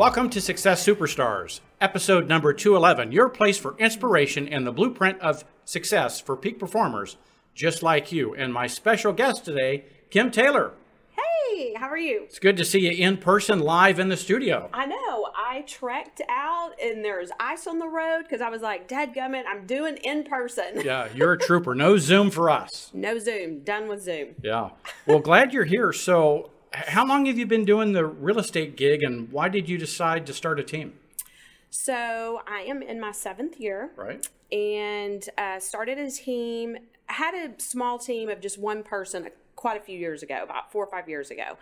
Welcome to Success Superstars, episode number 211, your place for inspiration and the blueprint of success for peak performers just like you. And my special guest today, Kim Taylor. Hey, how are you? It's good to see you in person live in the studio. I know. I trekked out and there's ice on the road because I was like, Dad Gummit, I'm doing in person. Yeah, you're a trooper. No Zoom for us. No Zoom. Done with Zoom. Yeah. Well, glad you're here. So, how long have you been doing the real estate gig and why did you decide to start a team? So, I am in my seventh year. Right. And uh, started a team, had a small team of just one person quite a few years ago, about four or five years ago.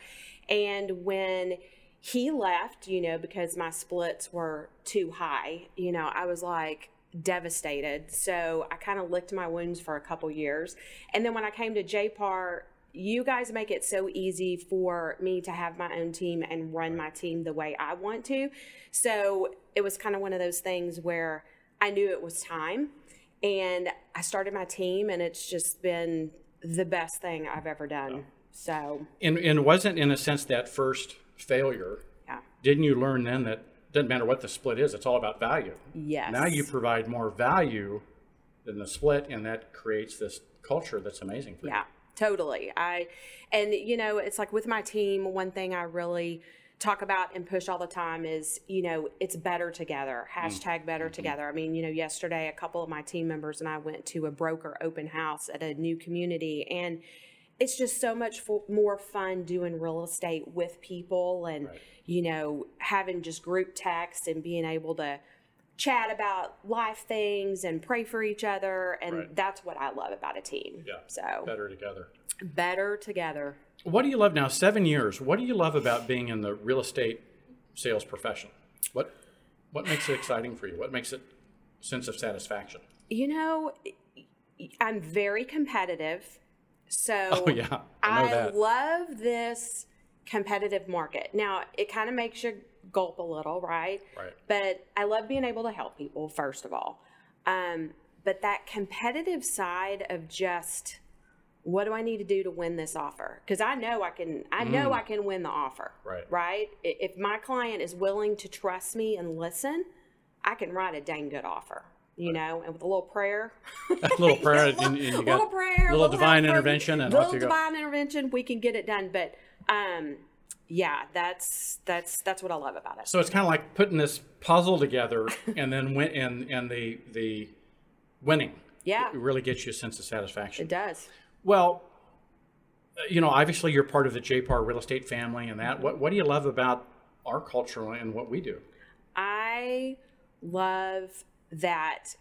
And when he left, you know, because my splits were too high, you know, I was like, devastated. So I kind of licked my wounds for a couple years. And then when I came to JPAR, you guys make it so easy for me to have my own team and run my team the way I want to. So it was kind of one of those things where I knew it was time and I started my team and it's just been the best thing I've ever done. So And and wasn't in a sense that first failure. yeah. Didn't you learn then that doesn't matter what the split is, it's all about value. Yes. Now you provide more value than the split and that creates this culture that's amazing for you. Yeah, totally. I and you know, it's like with my team, one thing I really talk about and push all the time is, you know, it's better together. Mm. Hashtag better mm-hmm. together. I mean, you know, yesterday a couple of my team members and I went to a broker open house at a new community and it's just so much more fun doing real estate with people and Right. you know having just group text and being able to chat about life things and pray for each other and Right. that's what I love about a team. Yeah. So Better together. better together. What do you love now? Seven years. What do you love about being in the real estate sales profession? What what makes it exciting for you? What makes it sense of satisfaction? You know, I'm very competitive. So Oh yeah, I that. love this competitive market. Now, it kind of makes you gulp a little, right? Right. But I love being able to help people, first of all. Um, but that competitive side of just what do I need to do to win this offer? Because I know I can. I know I can win the offer. Mm. Right. Right. If my client is willing to trust me and listen, I can write a dang good offer. You know, and with a little prayer, A little prayer and, and you little got prayer, little divine intervention and little off you go. divine intervention, we can get it done. But um, yeah, that's that's that's what I love about it. So it's kind of like putting this puzzle together and then win and and the the winning. Yeah. It really gets you a sense of satisfaction. It does. Well, uh, you know, obviously you're part of the JPAR real estate family and that. What what do you love about our culture and what we do? I love that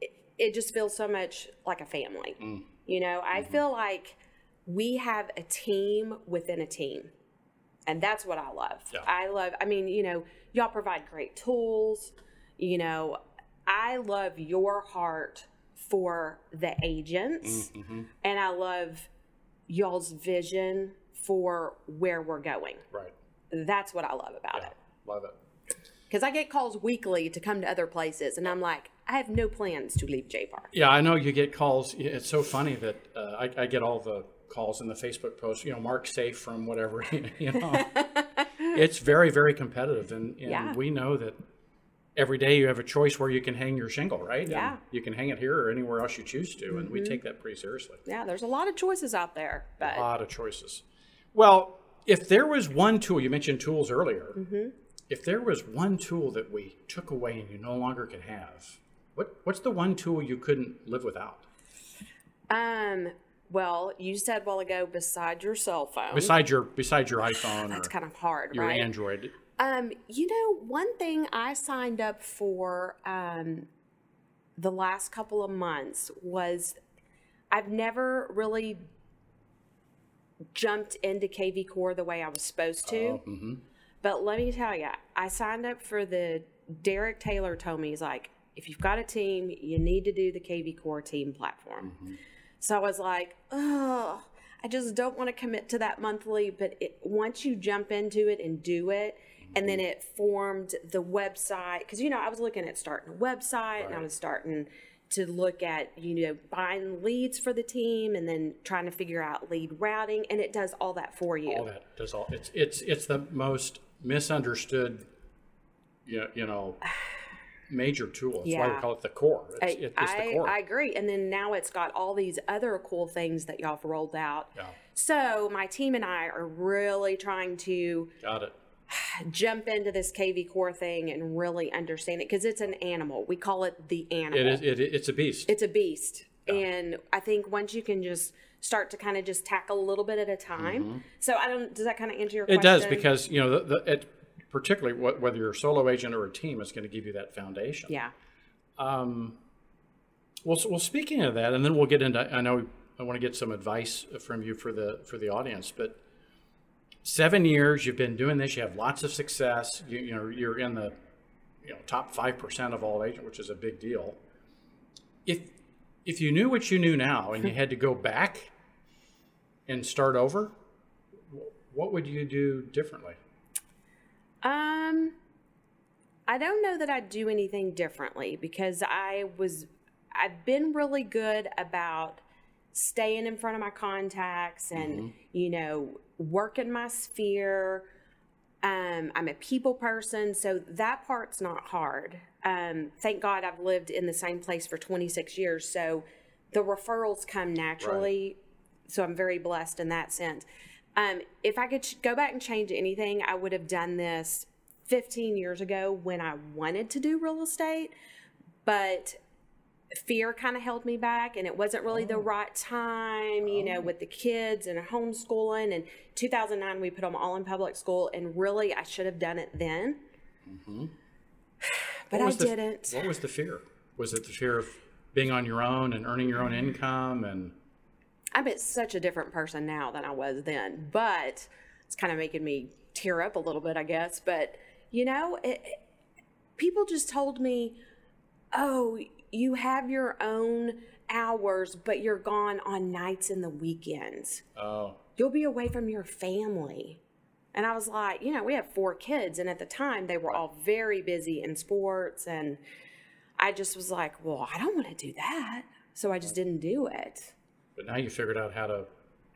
it, it just feels so much like a family. Mm. You know, I Mm-hmm. feel like we have a team within a team. And that's what I love. Yeah. I love, I mean, you know, y'all provide great tools. You know, I love your heart for the agents. Mm-hmm. And I love y'all's vision for where we're going. Right. That's what I love about Yeah. it Love it. because I get calls weekly to come to other places, and I'm like, I have no plans to leave JPAR. Yeah, I know you get calls. It's so funny that uh, I, I get all the calls in the Facebook posts. You know, Mark safe from whatever. You know, it's very very competitive, and, and Yeah. we know that every day you have a choice where you can hang your shingle, right? And Yeah. you can hang it here or anywhere else you choose to, and we take that pretty seriously. Yeah, there's a lot of choices out there, but A lot of choices. Well, if there was one tool, you mentioned tools earlier. Mm-hmm. If there was one tool that we took away and you no longer could have, what what's the one tool you couldn't live without? um, well, you said a while ago, beside your cell phone, Besides your besides your iPhone that's kind of hard, right? your right? Android. Um, you know, one thing I signed up for um, the last couple of months was I've never really jumped into KV Core the way I was supposed to. mhm. But let me tell you, I signed up for the Derek Taylor told me he's like, if you've got a team, you need to do the KV Core team platform. So I was like, oh, I just don't want to commit to that monthly. But it, once you jump into it and do it, and then mm-hmm. it formed the website because you know I was looking at starting a website and I was starting to look at you know buying leads for the team and then trying to figure out lead routing and it does all that for you. All that does all. It's it's it's the most misunderstood you you know major tool. That's why we call it the core. It's, I, it- it's the core. I agree. And then now it's got all these other cool things that y'all have rolled out. yeah, So my team and I are really trying to got it. jump into this KV core thing and really understand it because it's an animal. We call it the animal. It is. It, it's a beast. It's a beast. And I think once you can just start to kind of just tackle a little bit at a time. So I don't. Does that kind of answer your Mm-hmm. It question? does because you know the, the it, particularly wh- whether you're a solo agent or a team, is going to give you that foundation. Yeah. Um, well, so, well, speaking of that, and then we'll get into. I know I want to get some advice from you for the for the audience, but seven years you've been doing this. You have lots of success. You, you know you're in the you know top five percent of all agents, which is a big deal. If if you knew what you knew now and you had to go back and start over, what would you do differently? Um, I don't know that I'd do anything differently because I was, I've been really good about staying in front of my contacts and, you know, working my sphere. Um, I'm a people person, so that part's not hard. Um, thank God I've lived in the same place for 26 years, so the referrals come naturally. So I'm very blessed in that sense. Um, if I could ch- go back and change anything, I would have done this 15 years ago when I wanted to do real estate, but fear kind of held me back and it wasn't really the oh. right time, you know, oh. with the kids and homeschooling. And 2009, we put them all in public school, and really, I should have done it then. Mm-hmm. But I the- didn't. What was the fear? Was it the fear of being on your own and earning your own income and I'm such a different person now than I was then, but it's kind of making me tear up a little bit, I guess. But you know, it, it- people just told me, "Oh, you have your own hours, but you're gone on nights and the weekends. oh You'll be away from your family." And I was like, you know, we have four kids, and at the time they were all very busy in sports, and I just was like, well, I don't want to do that, so I just didn't do it. but now you figured out how to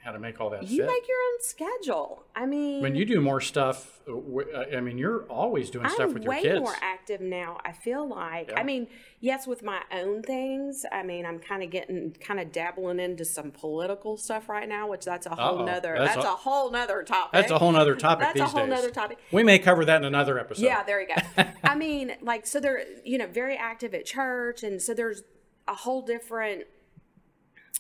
how to make all that You fit. make your own schedule. I mean, when you do more stuff, uh, uh, I mean, you're always doing stuff I'm with your way kids. more active now. I feel like. Yeah. I mean, yes, with my own things. I mean, I'm kind of getting, kind of dabbling into some political stuff right now, which that's a whole Uh-oh. nother. That's That's, a- a, whole nother topic. That's a whole nother topic That's a whole days. nother topic. We may cover that in another episode. Yeah, there you go. I mean, like, so they're, you know, very active at church. And so there's a whole different,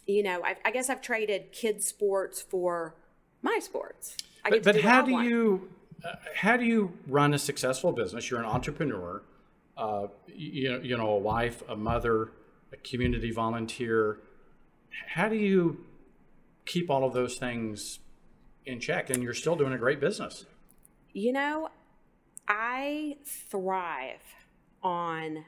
you know, I, I guess I've traded kids' sports for my sports. I But, but do how do want. you uh, how do you run a successful business? You're an entrepreneur. Uh, you you know, a wife, a mother, a community volunteer. How do you keep all of those things in check, and you're still doing a great business? You know, I thrive on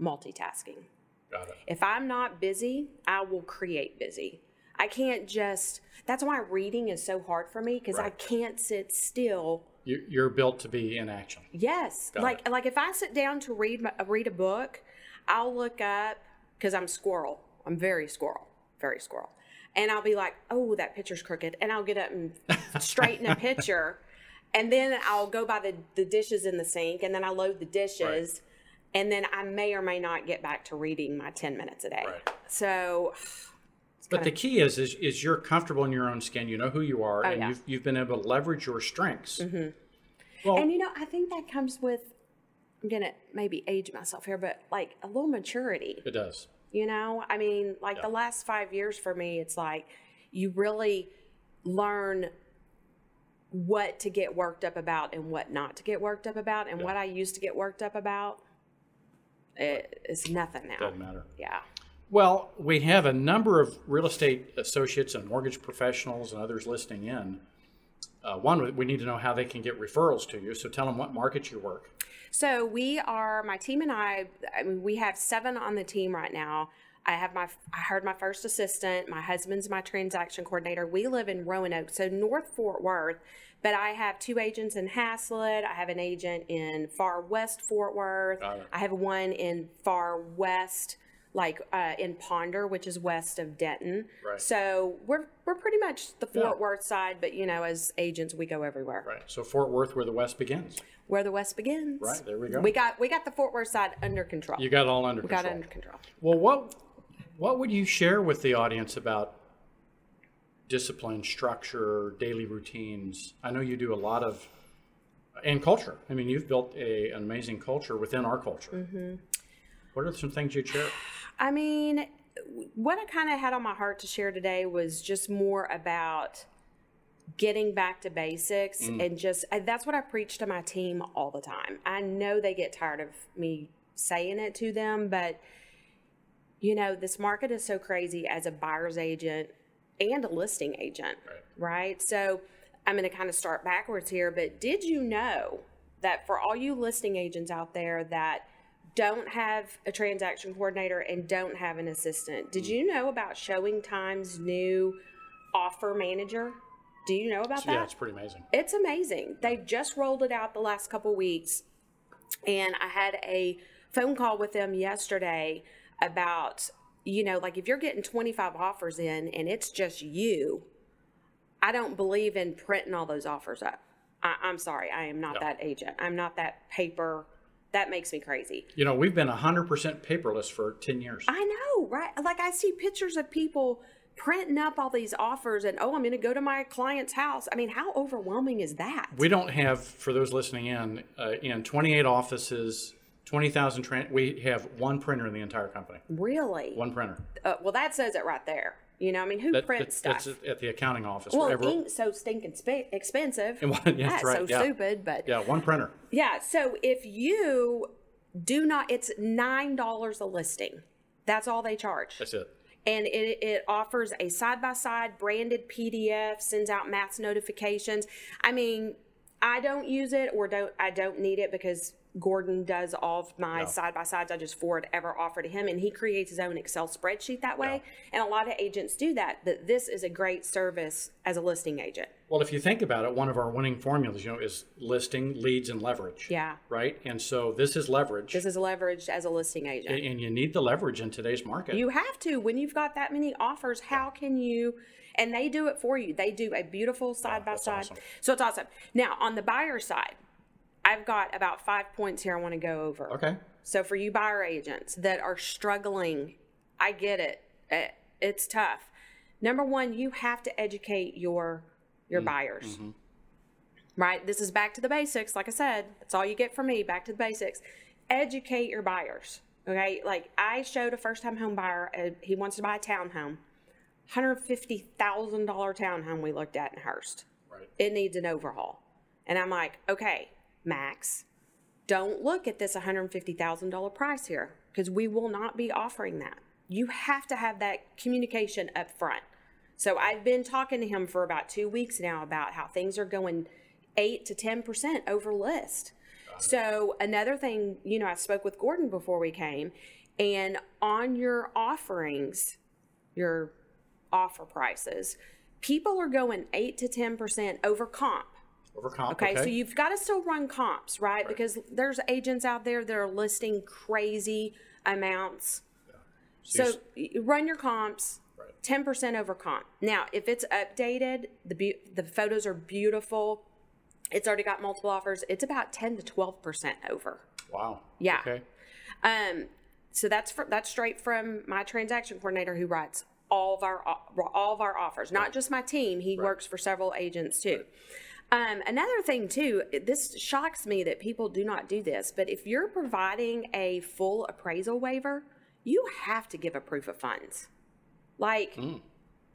multitasking. Got it. If I'm not busy, I will create busy. I can't just, that's why reading is so hard for me because I can't sit still. You, you're built to be in action. Yes. Got like like if I sit down to read my, read a book, I'll look up because I'm squirrel. I'm very squirrel, very squirrel. And I'll be like, "Oh, that picture's crooked." And I'll get up and straighten a picture. And then I'll go by the, the dishes in the sink and then I load the dishes. And then I may or may not get back to reading my 10 minutes a day. Right. So, But the key is, is is you're comfortable in your own skin. You know who you are, oh, and Oh, yeah. you've you've been able to leverage your strengths. Mm-hmm. Well, and you know, I think that comes with, I'm going to maybe age myself here, but like a little maturity. it does. You know, I mean, like the last five years for me, it's like you really learn what to get worked up about and what not to get worked up about. And what I used to get worked up about, it, it's nothing now. Doesn't matter. Yeah. Well, we have a number of real estate associates and mortgage professionals and others listening in. Uh, one, we need to know how they can get referrals to you. So tell them what market you work. So we are my team and I. I mean, we have seven on the team right now. I have my I hired my first assistant. My husband's my transaction coordinator. We live in Roanoke, so North Fort Worth. But I have two agents in Haslet. I have an agent in far west Fort Worth. Got it. I have one in far west like uh, in Ponder, which is west of Denton. Right. So we're we're pretty much the Fort Yeah. Worth side, but you know, as agents, we go everywhere. Right. So Fort Worth, where the West begins. Where the west begins. Right, there we go. We got we got the Fort Worth side under control. You got it all under we control. got it under control. Well, what what would you share with the audience about discipline, structure, daily routines? I know you do a lot of and culture. I mean, you've built a, an amazing culture within our culture. Mm-hmm. What are some things you'd share? I mean, what I kind of had on my heart to share today was just more about getting back to basics and just that's what I preach to my team all the time. I know they get tired of me saying it to them, but you know, this market is so crazy as a buyer's agent and a listing agent, right? So I'm going to kind of start backwards here, but did you know that for all you listing agents out there that don't have a transaction coordinator and don't have an assistant, did mm. you know about ShowingTime's new offer manager? Do you know about that? Yeah, it's pretty amazing. It's amazing. They've just rolled it out the last couple weeks. And I had a phone call with them yesterday about, you know, like if you're getting 25 offers in and it's just you, I don't believe in printing all those offers up. I, I'm sorry. I am not Yeah. that agent. I'm not that paper. That makes me crazy. You know, we've been 100% paperless for 10 years. I know, right? Like I see pictures of people printing up all these offers and, oh, I'm going to go to my client's house. I mean, how overwhelming is that? We don't have, for those listening in, uh, in 28 offices, 20,000, tran we have one printer in the entire company. really? One printer. Uh, well, that says it right there. You know, I mean, who That- prints that- stuff? That's at the accounting office. well, wherever- ink's so stinking sp- expensive. Yeah, that's right, so yeah. stupid, but yeah. yeah, one printer. Yeah. So if you do not, it's nine dollars a listing. That's all they charge, That's it. and it, it offers a side by side branded PDF, sends out mass notifications. I mean, I don't use it or don't I don't need it because Gordon does all of my side by sides. I just forward ever offer to him, and he creates his own Excel spreadsheet that way. And a lot of agents do that. But this is a great service as a listing agent. Well, if you think about it, one of our winning formulas, you know, is listing, leads, and leverage. Yeah. Right? And so this is leverage. This is leveraged as a listing agent. and you need the leverage in today's market. You have to when you've got that many offers. How can you? And they do it for you. They do a beautiful side by side. awesome. So it's awesome. Now on the buyer side, I've got about five points here I want to go over. okay. So for you buyer agents that are struggling, I get it. Eh, It's tough. Number one, you have to educate your your buyers. Right? This is back to the basics. Like I said, that's all you get from me. Back to the basics. Educate your buyers. Okay. Like I showed a first time home buyer, uh, he wants to buy a townhome. $150,000 townhome we looked at in Hurst Right. it needs an overhaul. And I'm like, okay, Max, don't look at this $150,000 price here because we will not be offering that. You have to have that communication up front. So I've been talking to him for about two weeks now about how things are going eight to 10% over list. So another thing, you know, I spoke with Gordon before we came, and on your offerings, your offer prices, people are going eight to 10% over comp. Over comp. Okay, so you've got to still run comps, right? Because there's agents out there that are listing crazy amounts. So So you run your comps, Right. ten percent over comp. Now, if it's updated, the beau- the photos are beautiful. It's already got multiple offers. It's about ten to twelve percent over. wow. Yeah. Okay. Um, so that's for, that's straight from my transaction coordinator who writes all of our all of our offers, not just my team. He works for several agents too. Um, another thing too, this shocks me that people do not do this, but if you're providing a full appraisal waiver, you have to give a proof of funds. Like,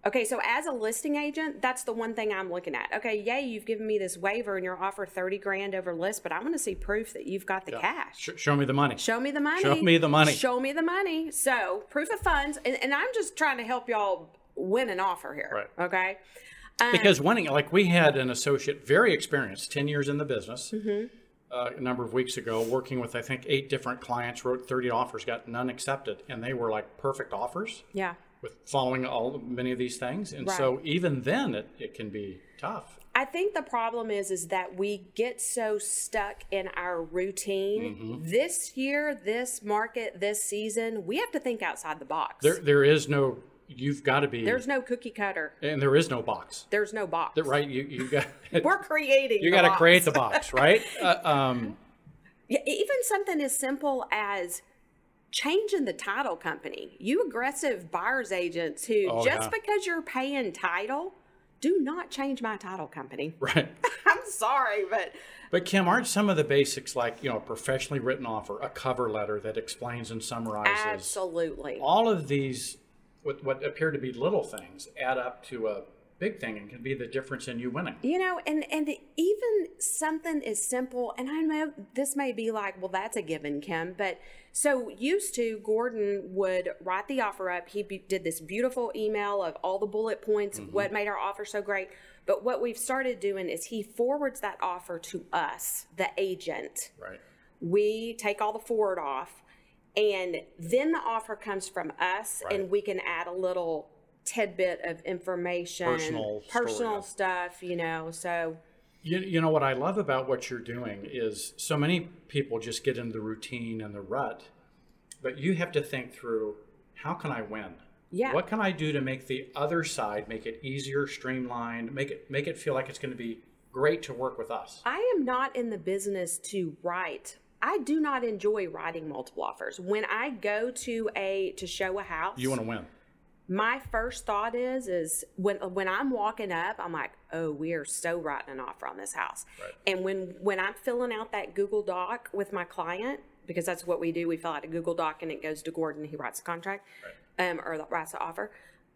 okay, so as a listing agent, that's the one thing I'm looking at. Okay, yay, you've given me this waiver and you're offered 30 grand over list, but I want to see proof that you've got the cash. Sh- show me the money. Show me the money. Show me the money. Show me the money. So, proof of funds. And, and I'm just trying to help y'all win an offer here. Right. Okay. Because winning, like we had an associate, very experienced, 10 years in the business, Mm-hmm. uh, a number of weeks ago, working with, I think, eight different clients, wrote 30 offers, got none accepted. And they were like perfect offers Yeah. with following all many of these things, and so even then it, it can be tough. I think the problem is is that we get so stuck in our routine. Mm-hmm. This year, this market, this season, we have to think outside the box. There there is no you've got to be There's no cookie cutter. and there is no box. There's no box. Right? You you got We're creating. you got to create the box, right? Uh, um, Yeah, even something as simple as changing the title company. You aggressive buyers agents who Oh, just yeah. because you're paying title, do not change my title company. right. I'm sorry, but But Kim, aren't some of the basics like you know a professionally written offer, a cover letter that explains and summarizes absolutely. all of these what what appear to be little things add up to a big thing and can be the difference in you winning. You know, and and even something as simple, and I know this may be like, well, that's a given, Kim, but so used to Gordon would write the offer up. He be, did this beautiful email of all the bullet points, of what mm-hmm. made our offer so great. But what we've started doing is he forwards that offer to us, the agent. Right. We take all the forward off, and then the offer comes from us, Right. and we can add a little tidbit of information, Personal personal stuff, you know. So You, you know what I love about what you're doing is so many people just get into the routine and the rut, but you have to think through how can I win? Yeah. What can I do to make the other side make it easier, streamlined, make it make it feel like it's going to be great to work with us? I am not in the business to write. I do not enjoy writing multiple offers. When I go to a to show a house, You want to win. my first thought is is when when I'm walking up, I'm like, oh, we are so writing an offer on this house. Right. And when when I'm filling out that Google Doc with my client, because that's what we do, we fill out a Google Doc and it goes to Gordon. He writes the contract, um, or writes the offer.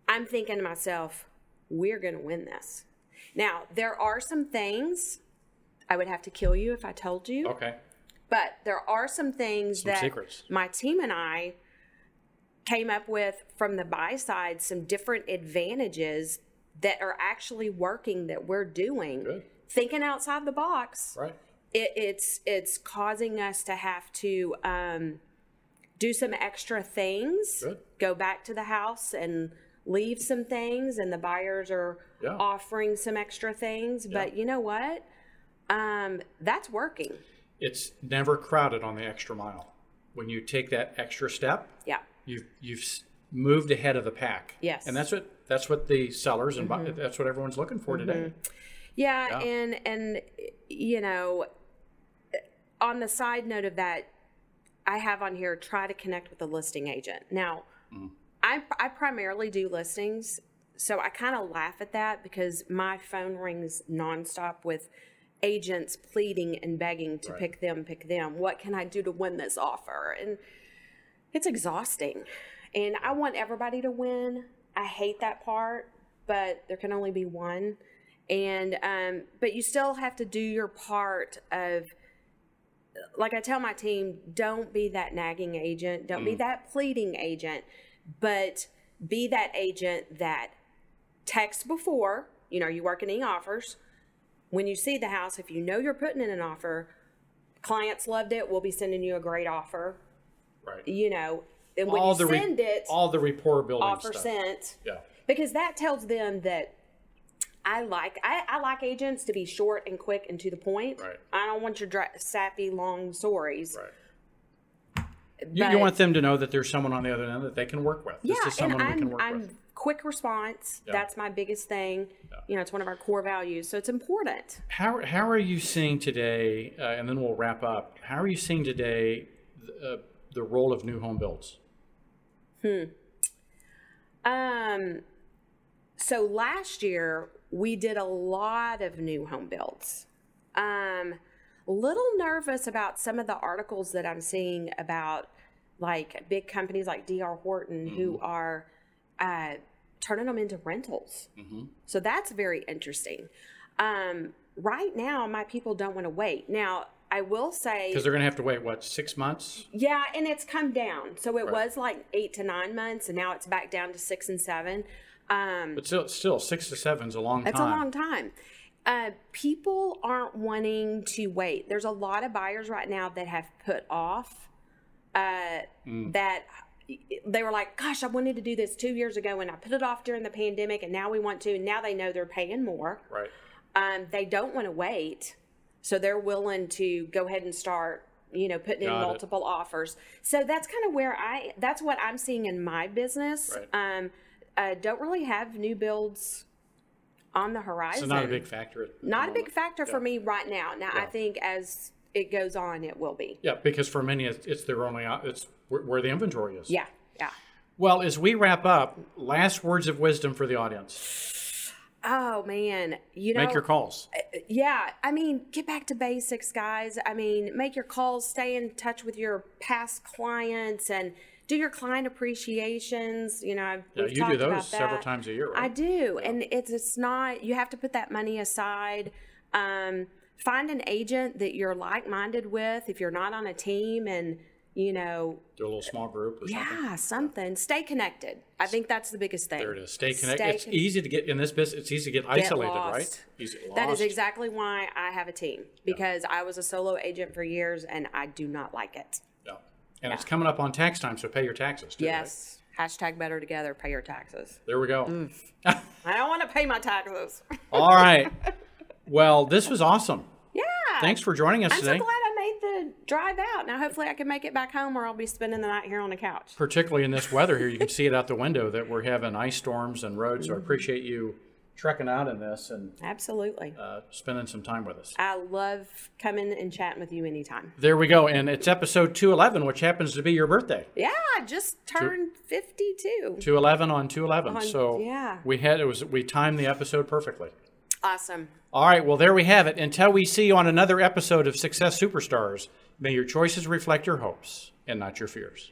I'm thinking to myself, we're going to win this. Now there are some things I would have to kill you if I told you. Okay. But there are some things Some that secrets. my team and I came up with from the buy side some different advantages that are actually working that we're doing. Good. Thinking outside the box, Right. it, it's it's causing us to have to um, do some extra things. Good. Go back to the house and leave some things, and the buyers are Yeah. offering some extra things. But you know what? Um, that's working. It's never crowded on the extra mile. When you take that extra step, Yeah. you've you've moved ahead of the pack. Yes. And that's what that's what the sellers and bu- mm-hmm. that's what everyone's looking for today. Mm-hmm. Yeah, Yeah. and and you know, on the side note of that, I have on here try to connect with a listing agent. Now, mm. I I primarily do listings, so I kind of laugh at that because my phone rings nonstop with agents pleading and begging to Right. pick them, pick them. What can I do to win this offer? And it's exhausting. And I want everybody to win. I hate that part, but there can only be one. And um, but you still have to do your part of like I tell my team, don't be that nagging agent, don't be that pleading agent, but be that agent that texts before, you know, you work in e-offers. When you see the house, if you know you're putting in an offer, clients loved it, we'll be sending you a great offer Right. you know, and when all you the re- send it, all the rapport building offer stuff. sent, Yeah. because that tells them that I like I, I like agents to be short and quick and to the point. Right. I don't want your sappy long stories. Right. Uh, you, you want them to know that there's someone on the other end that they can work with. Yeah, this is and someone we can I'm work I'm with. Quick response. Yeah. That's my biggest thing. You know, it's one of our core values, so it's important. How, how are you seeing today, uh, and then we'll wrap up, how are you seeing today the, uh, the role of new home builds? Hmm. Um, so last year we did a lot of new home builds. Um, a little nervous about some of the articles that I'm seeing about like big companies like DR Horton who are uh, turning them into rentals. So that's very interesting. Um, right now, my people don't want to wait. Now, I will say Because they're going to have to wait, what, six months? yeah, and it's come down. So it was like eight to nine months, and now it's back down to six and seven. Um, But still, still six to seven is a long it's time. a long time. Uh, people aren't wanting to wait. There's a lot of buyers right now that have put off uh, Mm. that they were like, "Gosh, I wanted to do this two years ago, and I put it off during the pandemic, and now we want to." And now they know they're paying more. Right. Um, they don't want to wait, so they're willing to go ahead and start. You know, putting in Got it. multiple offers. So that's kind of where I. That's what I'm seeing in my business. Right. Um, uh, don't really have new builds on the horizon. So not a big factor. Not a big factor for me right now. Now I think as it goes on, it will be. Yeah, because for many, it's, it's their only. It's where, where the inventory is. Yeah, yeah. Well, as we wrap up, last words of wisdom for the audience. Oh man, you know, Make your calls. yeah. I mean, get back to basics, guys. I mean, make your calls, stay in touch with your past clients, and do your client appreciations. You know, I've, Yeah, you do those several times a year, I right? do, and it's it's not. You have to put that money aside. Um, find an agent that you're like-minded with. If you're not on a team, and you know, Do a little small group or something. yeah, something. Stay connected. I think that's the biggest thing. There it is. Stay connected. Stay it's con- easy to get in this business. It's easy to get Get isolated, lost. right? Easy That is exactly why I have a team because I was a solo agent for years and I do not like it. Yeah. And it's coming up on tax time, so pay your taxes. Too, right? Yes. Hashtag better together, pay your taxes. There we go. Mm. I don't want to pay my taxes. All right. Well, this was awesome. yeah. Thanks for joining us today. I'm today. so glad I made the drive out. Now, hopefully, I can make it back home or I'll be spending the night here on the couch. Particularly in this weather here, you can see it out the window that we're having ice storms and roads. So I appreciate you trekking out in this and Absolutely. uh, spending some time with us. I love coming and chatting with you anytime. There we go. And it's episode 211, which happens to be your birthday. Yeah, I just turned 52. 211 on 211. On- so yeah. we had it was we timed the episode perfectly. Awesome. All right, well there we have it. Until we see you on another episode of Success Superstars, may your choices reflect your hopes and not your fears.